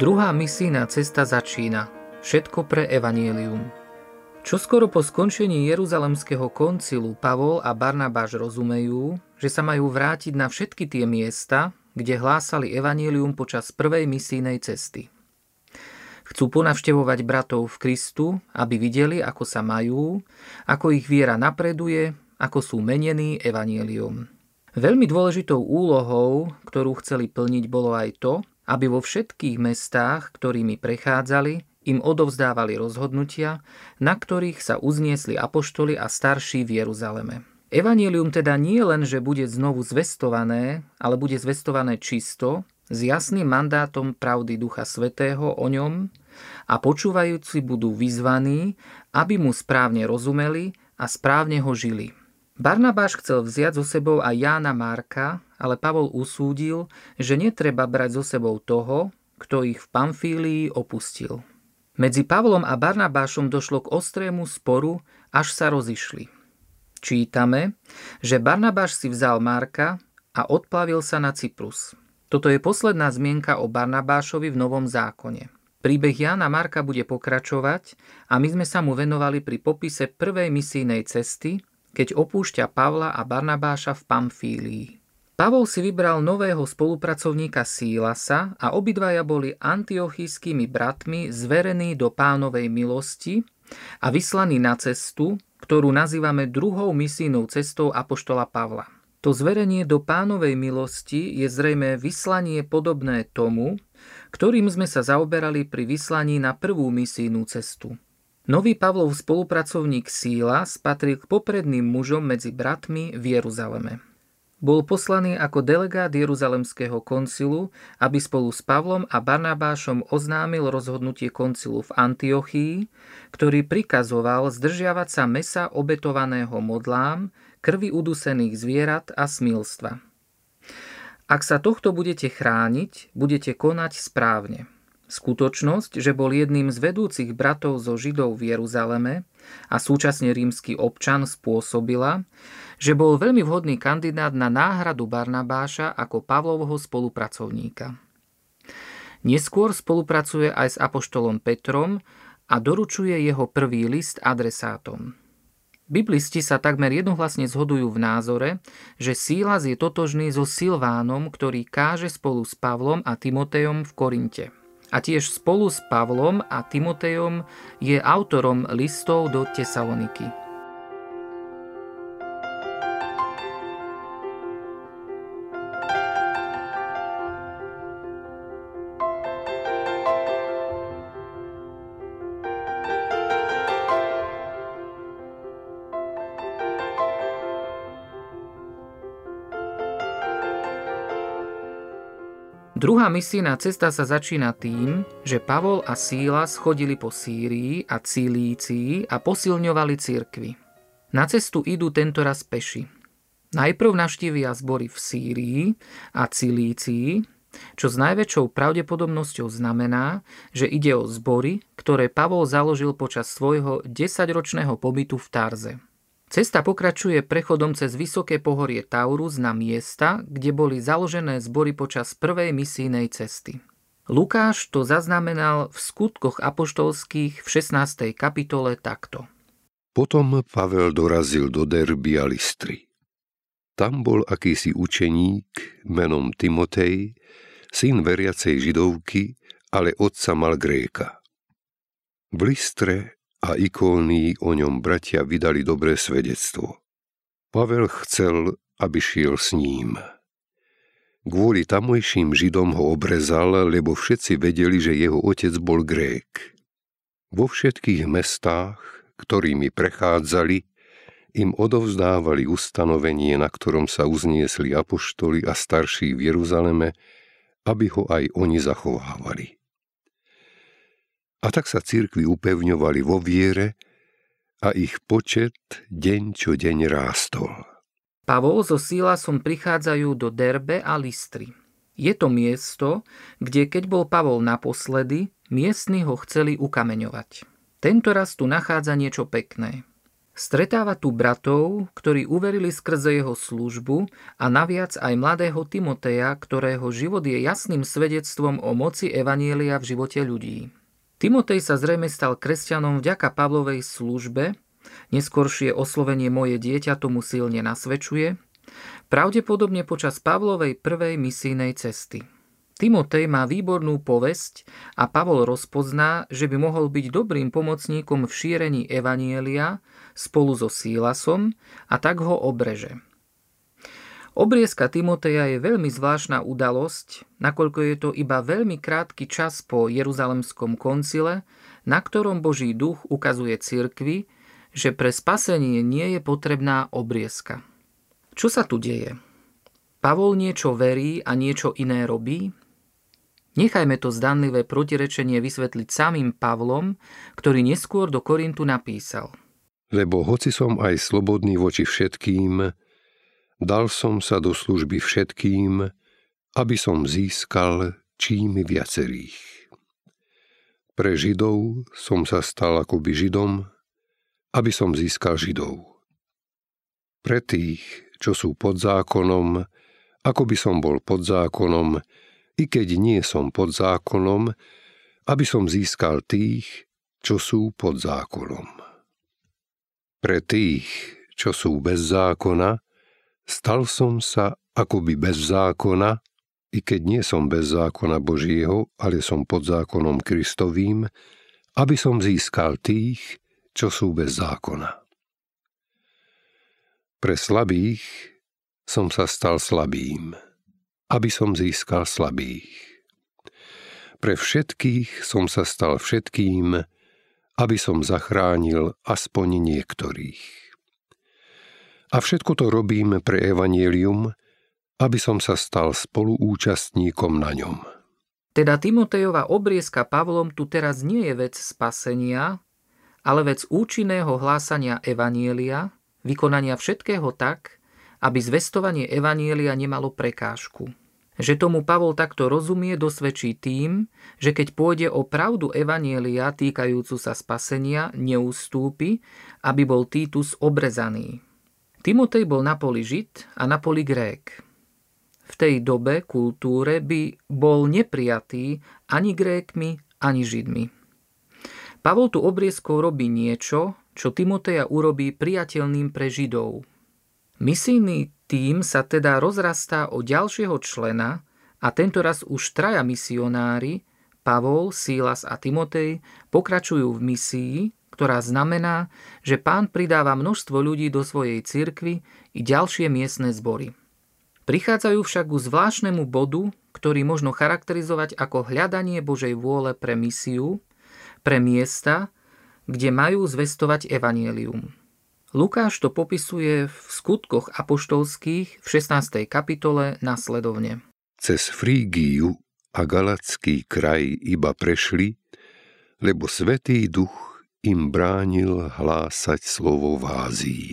Druhá misijná cesta začína. Všetko pre evanielium. Čoskoro po skončení Jeruzalemského koncilu Pavol a Barnabáš rozumejú, že sa majú vrátiť na všetky tie miesta, kde hlásali evanielium počas prvej misijnej cesty. Chcú ponavštevovať bratov v Kristu, aby videli, ako sa majú, ako ich viera napreduje, ako sú menení evanielium. Veľmi dôležitou úlohou, ktorú chceli plniť, bolo aj to, aby vo všetkých mestách, ktorými prechádzali, im odovzdávali rozhodnutia, na ktorých sa uzniesli apoštoli a starší v Jeruzaleme. Evangelium teda nie len, že bude znovu zvestované, ale bude zvestované čisto, s jasným mandátom pravdy Ducha Svetého o ňom a počúvajúci budú vyzvaní, aby mu správne rozumeli a správne ho žili. Barnabáš chcel vziať so sebou aj Jána Marka, ale Pavol usúdil, že netreba brať so sebou toho, kto ich v Pamfílii opustil. Medzi Pavlom a Barnabášom došlo k ostrému sporu, až sa rozišli. Čítame, že Barnabáš si vzal Marka a odplavil sa na Cyprus. Toto je posledná zmienka o Barnabášovi v Novom zákone. Príbeh Jána Marka bude pokračovať a my sme sa mu venovali pri popise prvej misijnej cesty, keď opúšťa Pavla a Barnabáša v Pamfílii. Pavol si vybral nového spolupracovníka Sílasa a obidvaja boli antiochijskými bratmi zverení do pánovej milosti a vyslaní na cestu, ktorú nazývame druhou misijnou cestou Apoštola Pavla. To zverenie do pánovej milosti je zrejme vyslanie podobné tomu, ktorým sme sa zaoberali pri vyslaní na prvú misijnú cestu. Nový Pavlov spolupracovník Sílas patril k popredným mužom medzi bratmi v Jeruzaleme. Bol poslaný ako delegát Jeruzalemského koncilu, aby spolu s Pavlom a Barnabášom oznámil rozhodnutie koncilu v Antiochii, ktorý prikazoval zdržiavať sa mesa obetovaného modlám, krvi udusených zvierat a smilstva. Ak sa tohto budete chrániť, budete konať správne. Skutočnosť, že bol jedným z vedúcich bratov zo Židov v Jeruzaleme a súčasne rímsky občan spôsobila, že bol veľmi vhodný kandidát na náhradu Barnabáša ako Pavlovho spolupracovníka. Neskôr spolupracuje aj s apoštolom Petrom a doručuje jeho prvý list adresátom. Biblisti sa takmer jednohlasne zhodujú v názore, že Sílas je totožný so Silvánom, ktorý káže spolu s Pavlom a Timotejom v Korinte. A tiež spolu s Pavlom a Timotejom je autorom listov do Tesaloniky. Druhá misijná cesta sa začína tým, že Pavol a Síla schodili po Sýrii a Cilícii a posilňovali cirkvy. Na cestu idú tentoraz peši. Najprv navštívia zbory v Sýrii a Cilícii, čo s najväčšou pravdepodobnosťou znamená, že ide o zbory, ktoré Pavol založil počas svojho desaťročného pobytu v Tarze. Cesta pokračuje prechodom cez vysoké pohorie Taurus na miesta, kde boli založené zbory počas prvej misijnej cesty. Lukáš to zaznamenal v skutkoch apoštolských v 16. kapitole takto. Potom Pavel dorazil do Derby a Listry. Tam bol akýsi učeník menom Timotej, syn veriacej židovky, ale otca mal Gréka. V Listre a Ikónii o ňom bratia vydali dobré svedectvo. Pavel chcel, aby šiel s ním. Kvôli tamojším židom ho obrezal, lebo všetci vedeli, že jeho otec bol Grék. Vo všetkých mestách, ktorými prechádzali, im odovzdávali ustanovenie, na ktorom sa uzniesli apoštoli a starší v Jeruzaleme, aby ho aj oni zachovávali. A tak sa církvy upevňovali vo viere a ich počet deň čo deň rástol. Pavol so Sílasom prichádzajú do Derbe a Listry. Je to miesto, kde keď bol Pavol naposledy, miestni ho chceli ukameňovať. Tento raz tu nachádza niečo pekné. Stretáva tu bratov, ktorí uverili skrze jeho službu a naviac aj mladého Timoteja, ktorého život je jasným svedectvom o moci Evanielia v živote ľudí. Timotej sa zrejme stal kresťanom vďaka Pavlovej službe, neskoršie oslovenie moje dieťa tomu silne nasvedčuje, pravdepodobne počas Pavlovej prvej misijnej cesty. Timotej má výbornú povesť a Pavol rozpozná, že by mohol byť dobrým pomocníkom v šírení Evanielia spolu so Sílasom a tak ho obreže. Obriezka Timoteja je veľmi zvláštna udalosť, nakoľko je to iba veľmi krátky čas po Jeruzalemskom koncile, na ktorom Boží duch ukazuje cirkvi, že pre spasenie nie je potrebná obriezka. Čo sa tu deje? Pavol niečo verí a niečo iné robí? Nechajme to zdanlivé protirečenie vysvetliť samým Pavlom, ktorý neskôr do Korintu napísal. Lebo hoci som aj slobodný voči všetkým, Dal som sa do služby všetkým, aby som získal čím viacerých. Pre Židov som sa stal akoby Židom, aby som získal Židov. Pre tých, čo sú pod zákonom, ako by som bol pod zákonom, i keď nie som pod zákonom, aby som získal tých, čo sú pod zákonom. Pre tých, čo sú bez zákona, Stal som sa akoby bez zákona, i keď nie som bez zákona Božieho, ale som pod zákonom Kristovým, aby som získal tých, čo sú bez zákona. Pre slabých som sa stal slabým, aby som získal slabých. Pre všetkých som sa stal všetkým, aby som zachránil aspoň niektorých. A všetko to robím pre evanielium, aby som sa stal spoluúčastníkom na ňom. Teda Timotejova obriezka Pavlom tu teraz nie je vec spasenia, ale vec účinného hlásania evanielia, vykonania všetkého tak, aby zvestovanie evanielia nemalo prekážku. Že tomu Pavol takto rozumie, dosvedčí tým, že keď pôjde o pravdu evanielia týkajúcu sa spasenia, neustúpi, aby bol Titus obrezaný. Timotej bol na poli Žid a na poli Grék. V tej dobe kultúre by bol neprijatý ani Grékmi, ani Židmi. Pavol tu obriezkou robí niečo, čo Timoteja urobí priateľným pre Židov. Misijný tým sa teda rozrastá o ďalšieho člena a tento raz už traja misionári, Pavol, Sílas a Timotej, pokračujú v misii, ktorá znamená, že pán pridáva množstvo ľudí do svojej cirkvy i ďalšie miestne zbory. Prichádzajú však ku zvláštnemu bodu, ktorý možno charakterizovať ako hľadanie Božej vôle pre misiu, pre miesta, kde majú zvestovať evanielium. Lukáš to popisuje v skutkoch apoštolských v 16. kapitole nasledovne. Cez Frígiu a galacký kraj iba prešli, lebo Svetý Duch im bránil hlásať slovo v Ázii.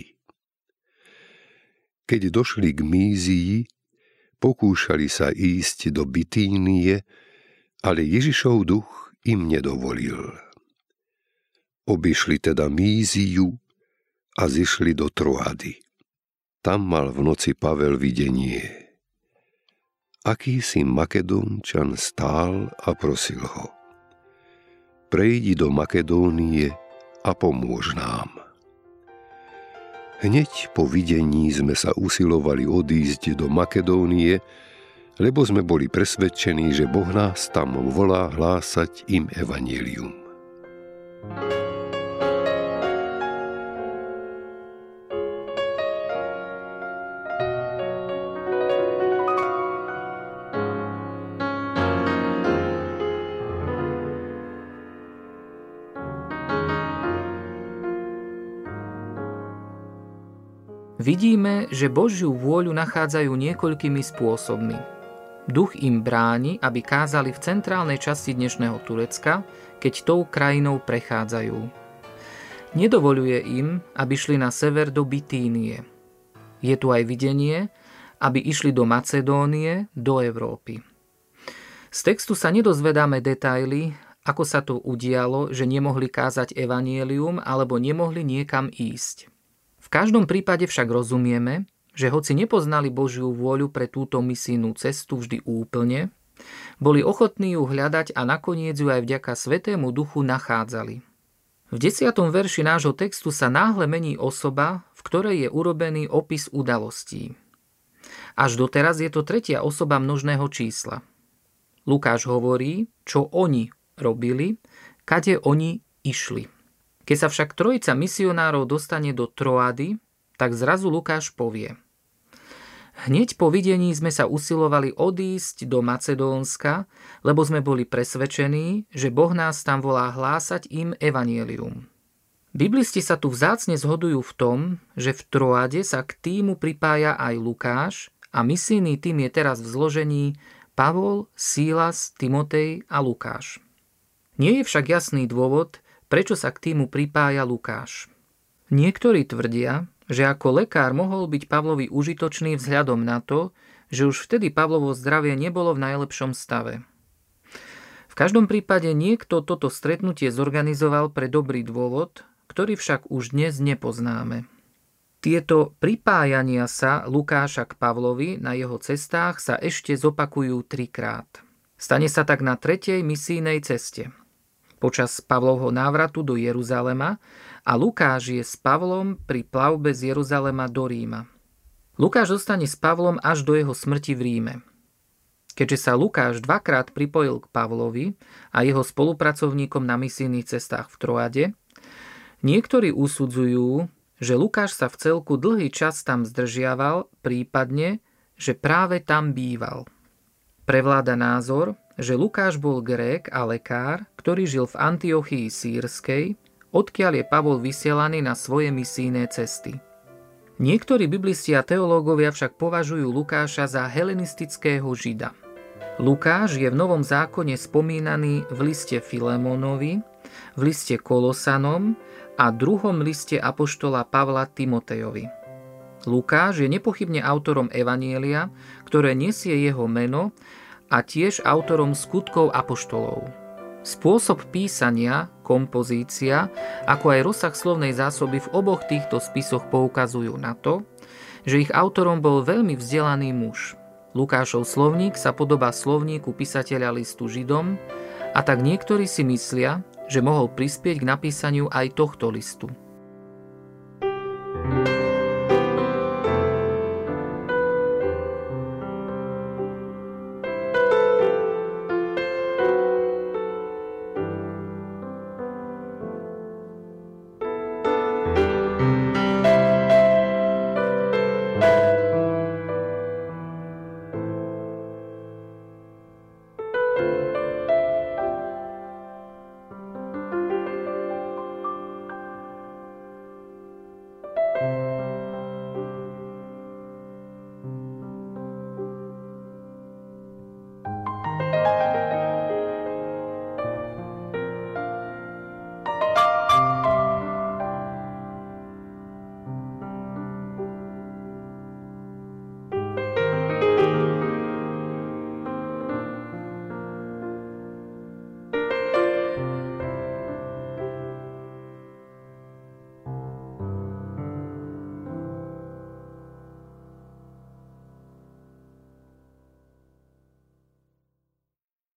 Keď došli k Mízii, pokúšali sa ísť do Bitínie, ale Ježišov duch im nedovolil. Obišli teda Míziu a zišli do Troady. Tam mal v noci Pavel videnie. Akýsi Makedónčan stál a prosil ho. Prejdi do Makedónie a pomôž nám. Hneď po videní sme sa usilovali odísť do Makedónie, lebo sme boli presvedčení, že Boh nás tam volá hlásať im evanílium. Vidíme, že Božiu vôľu nachádzajú niekoľkými spôsobmi. Duch im bráni, aby kázali v centrálnej časti dnešného Turecka, keď tou krajinou prechádzajú. Nedovoluje im, aby šli na sever do Bitínie. Je tu aj videnie, aby išli do Macedónie, do Európy. Z textu sa nedozvedáme detaily, ako sa to udialo, že nemohli kázať evanielium alebo nemohli niekam ísť. V každom prípade však rozumieme, že hoci nepoznali Božiu vôľu pre túto misijnú cestu vždy úplne, boli ochotní ju hľadať a nakoniec ju aj vďaka Svetému Duchu nachádzali. V desiatom verši nášho textu sa náhle mení osoba, v ktorej je urobený opis udalostí. Až doteraz je to tretia osoba množného čísla. Lukáš hovorí, čo oni robili, kade oni išli. Keď sa však trojica misionárov dostane do Troady, tak zrazu Lukáš povie Hneď po videní sme sa usilovali odísť do Macedónska, lebo sme boli presvedčení, že Boh nás tam volá hlásať im evanielium. Biblisti sa tu vzácne zhodujú v tom, že v Troade sa k týmu pripája aj Lukáš a misijný tým je teraz v zložení Pavol, Sílas, Timotej a Lukáš. Nie je však jasný dôvod, prečo sa k týmu pripája Lukáš. Niektorí tvrdia, že ako lekár mohol byť Pavlovi užitočný vzhľadom na to, že už vtedy Pavlovo zdravie nebolo v najlepšom stave. V každom prípade niekto toto stretnutie zorganizoval pre dobrý dôvod, ktorý však už dnes nepoznáme. Tieto pripájania sa Lukáša k Pavlovi na jeho cestách sa ešte zopakujú trikrát. Stane sa tak na tretej misijnej ceste – počas Pavlovho návratu do Jeruzalema a Lukáš je s Pavlom pri plavbe z Jeruzalema do Ríma. Lukáš zostane s Pavlom až do jeho smrti v Ríme. Keďže sa Lukáš dvakrát pripojil k Pavlovi a jeho spolupracovníkom na misijných cestách v Troade, niektorí usudzujú, že Lukáš sa v celku dlhý čas tam zdržiaval, prípadne, že práve tam býval. Prevláda názor, že Lukáš bol Grék a lekár, ktorý žil v Antiochii sírskej, odkiaľ je Pavol vysielaný na svoje misijné cesty. Niektorí biblisti a teológovia však považujú Lukáša za helenistického žida. Lukáš je v Novom zákone spomínaný v liste Filemonovi, v liste Kolosanom a druhom liste Apoštola Pavla Timotejovi. Lukáš je nepochybne autorom Evanielia, ktoré nesie jeho meno a tiež autorom skutkov apoštolov. Spôsob písania, kompozícia, ako aj rozsah slovnej zásoby v oboch týchto spisoch poukazujú na to, že ich autorom bol veľmi vzdelaný muž. Lukášov slovník sa podobá slovníku písateľa listu Židom a tak niektorí si myslia, že mohol prispieť k napísaniu aj tohto listu.